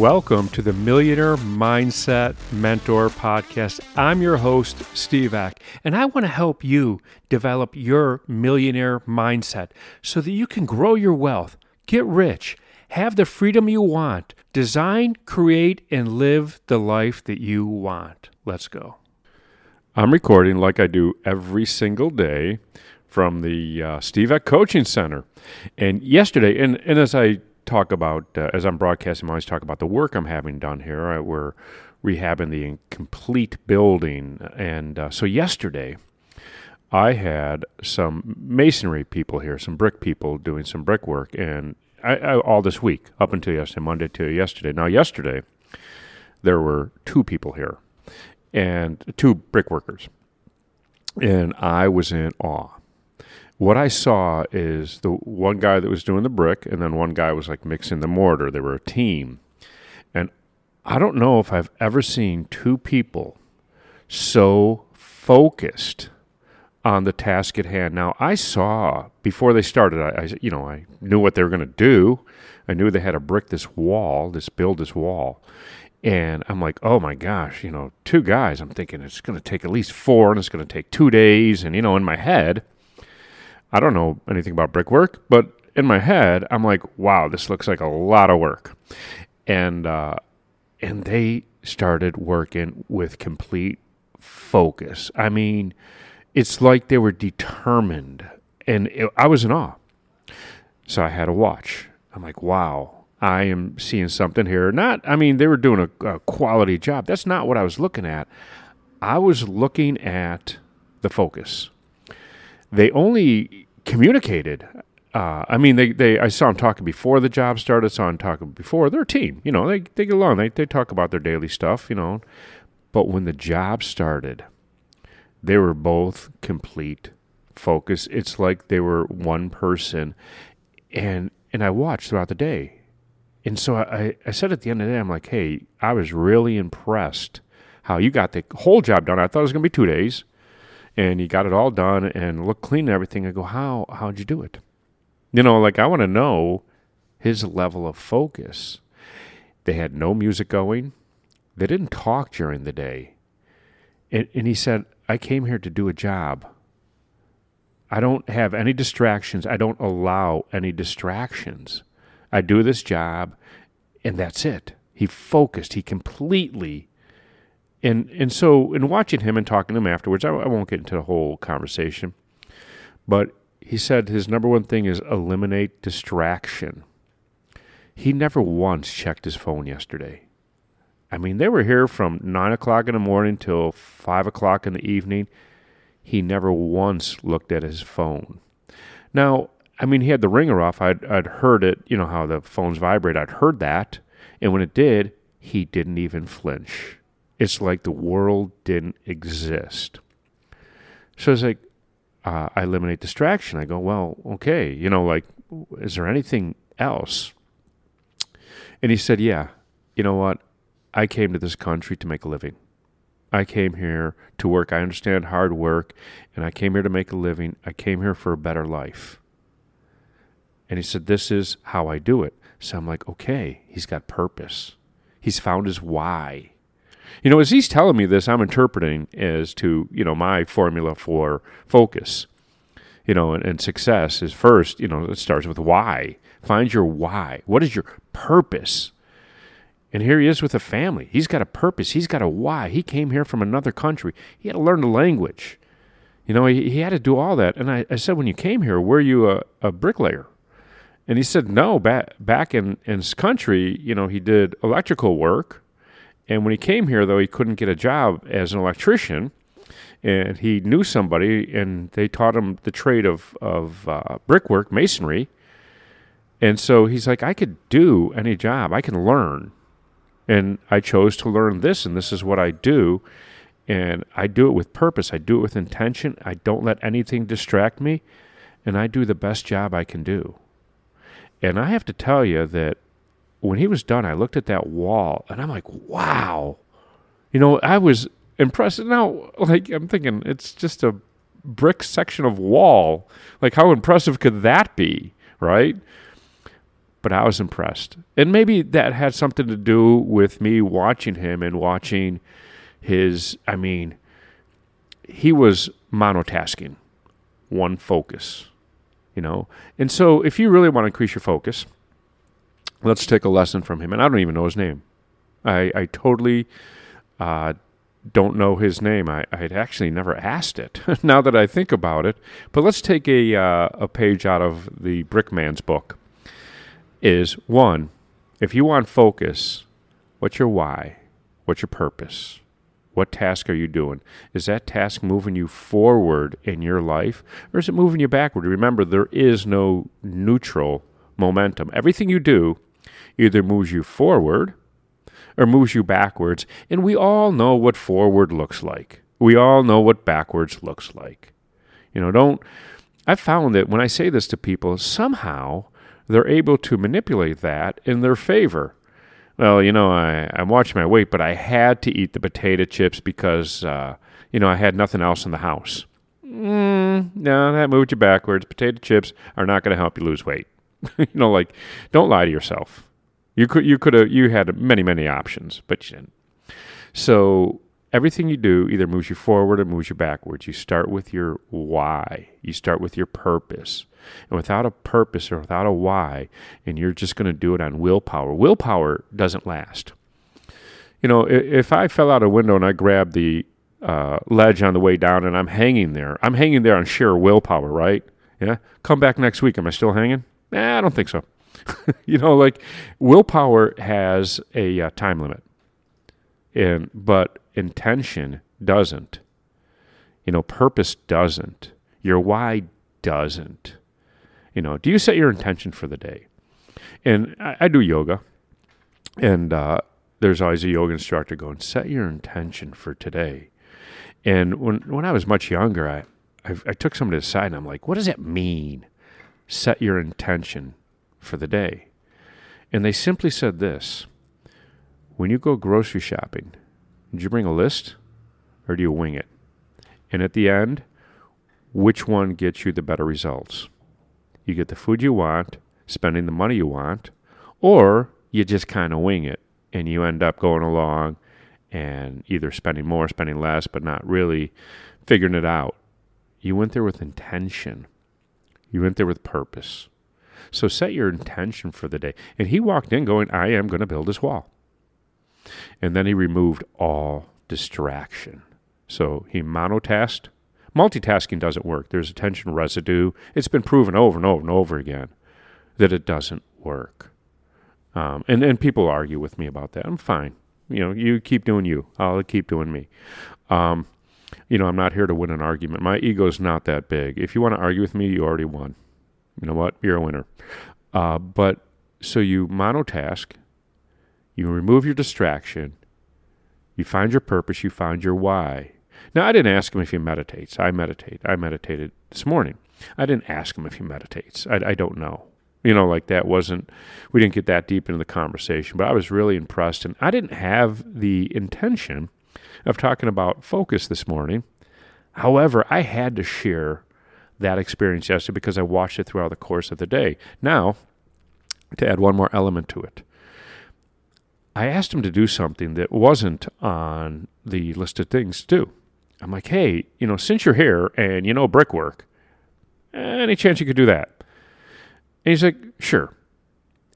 Welcome to the Millionaire Mindset Mentor Podcast. I'm your host, Steve Ack, and I want to help you develop your millionaire mindset so that you can grow your wealth, get rich, have the freedom you want, design, create, and live the life that you want. Let's go. I'm recording like I do every single day from the uh, Steve Ack Coaching Center. And yesterday, and, and as I talk about, uh, as I'm broadcasting, I always talk about the work I'm having done here. Uh, we're rehabbing the complete building. And uh, so yesterday, I had some masonry people here, some brick people doing some brickwork, and I, I, all this week, up until yesterday, Monday to yesterday. Now, yesterday, there were two people here, and two brickworkers, and I was in awe what I saw is the one guy that was doing the brick, and then one guy was like mixing the mortar. They were a team. And I don't know if I've ever seen two people so focused on the task at hand. Now, I saw before they started, I, I you know, I knew what they were going to do. I knew they had to brick this wall, this build this wall. And I'm like, oh my gosh, you know, two guys. I'm thinking it's going to take at least four and it's going to take two days. And, you know, in my head, I don't know anything about brickwork, but in my head, I'm like, wow, this looks like a lot of work. And uh, and they started working with complete focus. I mean, it's like they were determined, and it, I was in awe. So I had to watch. I'm like, wow, I am seeing something here. Not, I mean, they were doing a, a quality job. That's not what I was looking at. I was looking at the focus they only communicated. Uh, I mean, they, they I saw them talking before the job started. Saw them talking before. They're a team, you know. They they get along. They they talk about their daily stuff, you know. But when the job started, they were both complete focus. It's like they were one person, and and I watched throughout the day, and so I I said at the end of the day, I'm like, hey, I was really impressed how you got the whole job done. I thought it was gonna be two days and you got it all done and looked clean and everything. I go, how how'd you do it? You know, like I want to know his level of focus. They had no music going. They didn't talk during the day. And, and he said, I came here to do a job. I don't have any distractions. I don't allow any distractions. I do this job, and that's it. He focused. He completely and and so in watching him and talking to him afterwards, I, I won't get into the whole conversation, but he said his number one thing is eliminate distraction. He never once checked his phone yesterday. I mean, they were here from nine o'clock in the morning till five o'clock in the evening. He never once looked at his phone. Now, I mean, he had the ringer off. I'd, I'd heard it, you know, how the phones vibrate. I'd heard that. And when it did, he didn't even flinch. It's like the world didn't exist. So it's like, uh, I eliminate distraction. I go, well, okay, you know, like, is there anything else? And he said, yeah, you know what? I came to this country to make a living. I came here to work. I understand hard work, and I came here to make a living. I came here for a better life. And he said, This is how I do it. So I'm like, okay, he's got purpose. He's found his why. You know, as he's telling me this, I'm interpreting as to, you know, my formula for focus, you know, and, and success is first, you know, it starts with why. Find your why. What is your purpose? And here he is with a family. He's got a purpose. He's got a why. He came here from another country. He had to learn the language. You know, he, he had to do all that. And I, I said, when you came here, were you a, a bricklayer? And he said, no, back, back in, in his country, you know, he did electrical work and when he came here, though, he couldn't get a job as an electrician. And he knew somebody, and they taught him the trade of, of uh, brickwork, masonry. And so he's like, I could do any job, I can learn. And I chose to learn this, and this is what I do. And I do it with purpose, I do it with intention. I don't let anything distract me, and I do the best job I can do. And I have to tell you that when he was done, I looked at that wall and I'm like, wow. You know, I was impressed. Now, like, I'm thinking it's just a brick section of wall. Like, how impressive could that be, right? but I was impressed. And maybe that had something to do with me watching him and watching his, I mean, he was monotasking, one focus, you know. And so if you really want to increase your focus, let's take a lesson from him. And I don't even know his name. I, I totally uh, don't know his name. I, I had actually never asked it now that I think about it. But let's take a, uh, a page out of the Brickman's book. Is one, if you want focus, what's your why? What's your purpose? What task are you doing? Is that task moving you forward in your life or is it moving you backward? Remember, there is no neutral momentum. Everything you do either moves you forward or moves you backwards. And we all know what forward looks like. We all know what backwards looks like. You know, don't. I've found that when I say this to people, somehow they're able to manipulate that in their favor. Well, you know, I, I'm watching my weight, but I had to eat the potato chips because, uh, you know, I had nothing else in the house. Mm, no, that moved you backwards. Potato chips are not going to help you lose weight. you know, like, don't lie to yourself. You could you could have you had many many options, but you didn't. So everything you do either moves you forward or moves you backwards. You start with your why. You start with your purpose. And without a purpose or without a why, and you're just going to do it on willpower. Willpower doesn't last. You know, if I fell out a window and I grabbed the uh, ledge on the way down and I'm hanging there, I'm hanging there on sheer willpower, right? Yeah. Come back next week. Am I still hanging? Nah, I don't think so. you know, like willpower has a uh, time limit, and but intention doesn't. You know, purpose doesn't. Your why doesn't. You know, do you set your intention for the day? And I, I do yoga, and uh, there's always a yoga instructor going, set your intention for today. And when when I was much younger, I I, I took somebody aside and I'm like, what does that mean? Set your intention for the day. And they simply said this When you go grocery shopping, did you bring a list or do you wing it? And at the end, which one gets you the better results? You get the food you want, spending the money you want, or you just kind of wing it and you end up going along and either spending more, spending less, but not really figuring it out. You went there with intention. You went there with purpose. So set your intention for the day. And he walked in going, I am going to build this wall. And then he removed all distraction. So he monotasked. Multitasking doesn't work. There's attention residue. It's been proven over and over and over again that it doesn't work. Um, and, and people argue with me about that. I'm fine. You know, you keep doing you. I'll keep doing me. Um, you know, I'm not here to win an argument. My ego's not that big. If you want to argue with me, you already won you know what? You're a winner. Uh, but so you monotask, you remove your distraction, you find your purpose, you find your why. Now, I didn't ask him if he meditates. I meditate. I meditated this morning. I didn't ask him if he meditates. I, I don't know. You know, like that wasn't, we didn't get that deep into the conversation, but I was really impressed. And I didn't have the intention of talking about focus this morning. However, I had to share that experience yesterday because I watched it throughout the course of the day. Now, to add one more element to it, I asked him to do something that wasn't on the list of things to do. I'm like, hey, you know, since you're here and you know brickwork, any chance you could do that? And he's like, sure.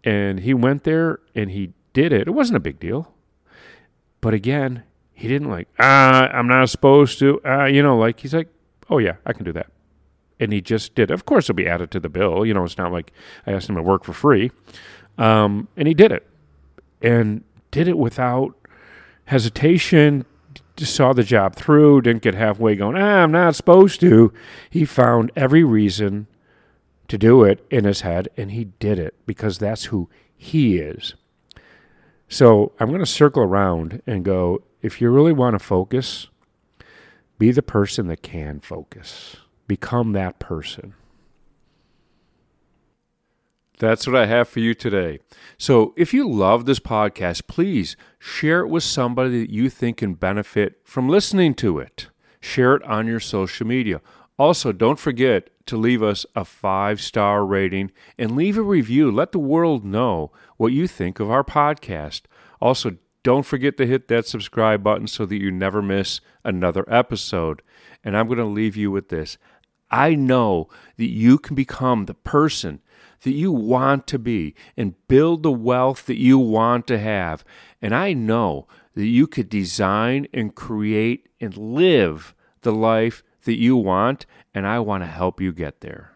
And he went there and he did it. It wasn't a big deal. But again, he didn't like, ah, I'm not supposed to. Uh, you know, like, he's like, oh, yeah, I can do that and he just did. Of course, it'll be added to the bill. You know, it's not like I asked him to work for free. Um, and he did it, and did it without hesitation. Just saw the job through. Didn't get halfway going. Ah, I'm not supposed to. He found every reason to do it in his head, and he did it because that's who he is. So I'm going to circle around and go. If you really want to focus, be the person that can focus. Become that person. That's what I have for you today. So, if you love this podcast, please share it with somebody that you think can benefit from listening to it. Share it on your social media. Also, don't forget to leave us a five star rating and leave a review. Let the world know what you think of our podcast. Also, don't forget to hit that subscribe button so that you never miss another episode. And I'm going to leave you with this. I know that you can become the person that you want to be and build the wealth that you want to have. And I know that you could design and create and live the life that you want, and I want to help you get there.